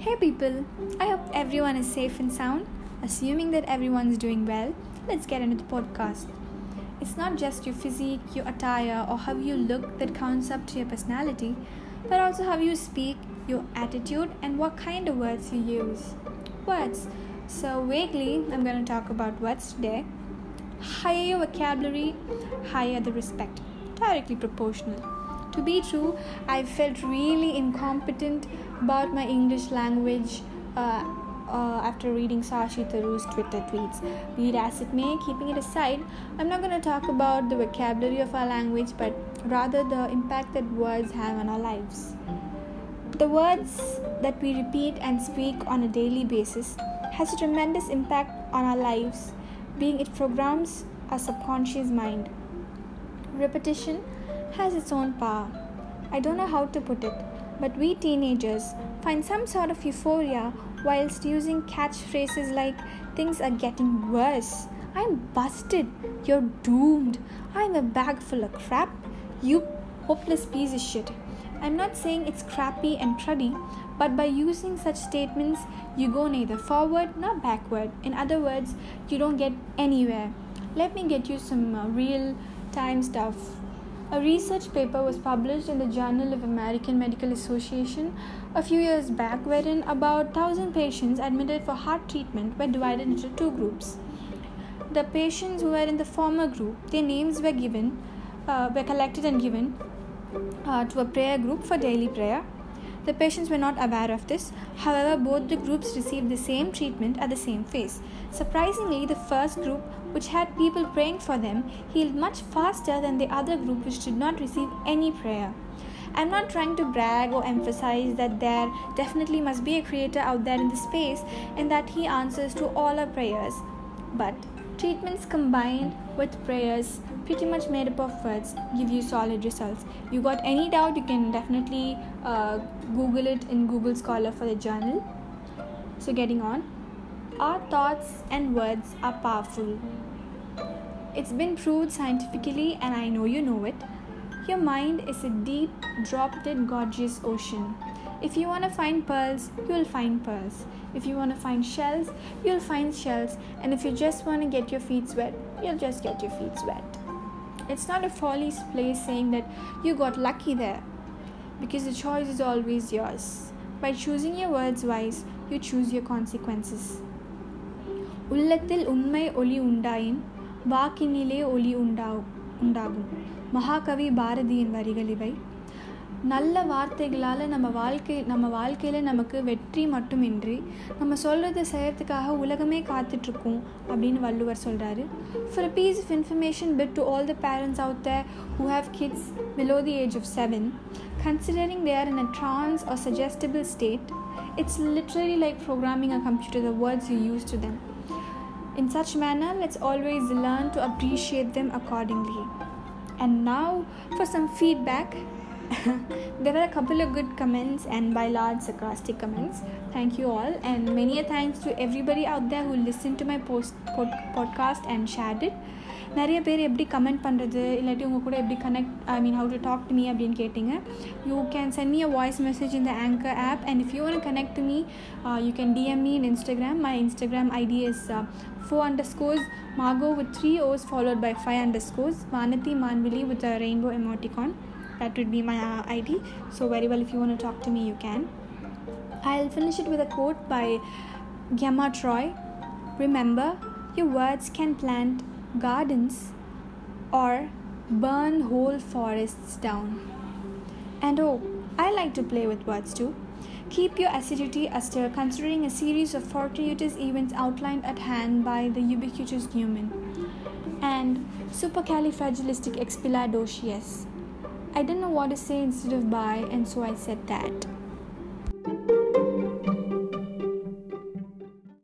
Hey people, I hope everyone is safe and sound. Assuming that everyone's doing well, let's get into the podcast. It's not just your physique, your attire, or how you look that counts up to your personality, but also how you speak, your attitude, and what kind of words you use. Words. So, vaguely, I'm going to talk about words today. Higher your vocabulary, higher the respect. Directly proportional. To be true, I felt really incompetent about my English language uh, uh, after reading Shashi Tharoor's Twitter tweets. Be it as it may, keeping it aside, I'm not going to talk about the vocabulary of our language, but rather the impact that words have on our lives. The words that we repeat and speak on a daily basis has a tremendous impact on our lives, being it programs our subconscious mind. Repetition has its own power. I don't know how to put it, but we teenagers find some sort of euphoria whilst using catchphrases like things are getting worse. I'm busted. You're doomed. I'm a bag full of crap. You hopeless piece of shit. I'm not saying it's crappy and cruddy, but by using such statements, you go neither forward nor backward. In other words, you don't get anywhere. Let me get you some uh, real time stuff a research paper was published in the Journal of American Medical Association a few years back, wherein about 1,000 patients admitted for heart treatment were divided into two groups. The patients who were in the former group, their names were given, uh, were collected and given uh, to a prayer group for daily prayer. The patients were not aware of this. However, both the groups received the same treatment at the same phase. Surprisingly, the first group, which had people praying for them, healed much faster than the other group, which did not receive any prayer. I'm not trying to brag or emphasize that there definitely must be a creator out there in the space and that he answers to all our prayers. But treatments combined with prayers pretty much made up of words give you solid results. You got any doubt you can definitely uh, google it in google scholar for the journal. So getting on. Our thoughts and words are powerful. It's been proved scientifically and i know you know it. Your mind is a deep drop dead gorgeous ocean if you want to find pearls, you'll find pearls. If you want to find shells, you'll find shells. And if you just want to get your feet wet, you'll just get your feet wet. It's not a folly place saying that you got lucky there because the choice is always yours. By choosing your words wise, you choose your consequences. உள்ளத்தில் உண்மை ஒளி உண்டாயின் வாக்கினிலே ஒளி உண்டா உண்டாகும் மகாகவி பாரதியின் வரிகள் இவை நல்ல வார்த்தைகளால் நம்ம வாழ்க்கை நம்ம வாழ்க்கையில் நமக்கு வெற்றி மட்டுமின்றி நம்ம சொல்கிறத செய்கிறதுக்காக உலகமே காத்துட்ருக்கோம் அப்படின்னு வள்ளுவர் சொல்கிறாரு for a piece of information bit to all the parents out there who have kids below the age of seven considering they are in a trance or suggestible state, it's literally like programming a computer the words you use to them. In such manner, let's always learn to appreciate them accordingly. And now for some feedback. there were a couple of good comments and by large sarcastic comments. Thank you all, and many a thanks to everybody out there who listened to my post pod, podcast and shared it. நிறைய பேர் எப்படி comment பண்ணுறது இல்லாட்டி உங்கள் கூட எப்படி connect I mean how to talk to me அப்படின்னு கேட்டிங்க you can send me a voice message in the anchor app and if you want connect to me you can DM me in Instagram my Instagram ID is four under scores Margot with three O's followed by five underscores, Vanati Manvili with a rainbow emoticon that would be my uh, id so very well if you want to talk to me you can. I'll finish it with a quote by gemma troy. Remember your words can plant gardens or burn whole forests down. And oh i like to play with words too. Keep your acidity astir considering a series of fortuitous events outlined at hand by the ubiquitous Newman. And supercalifragilisticexpialidocious. I didn't know what to say instead of bye, and so I said that.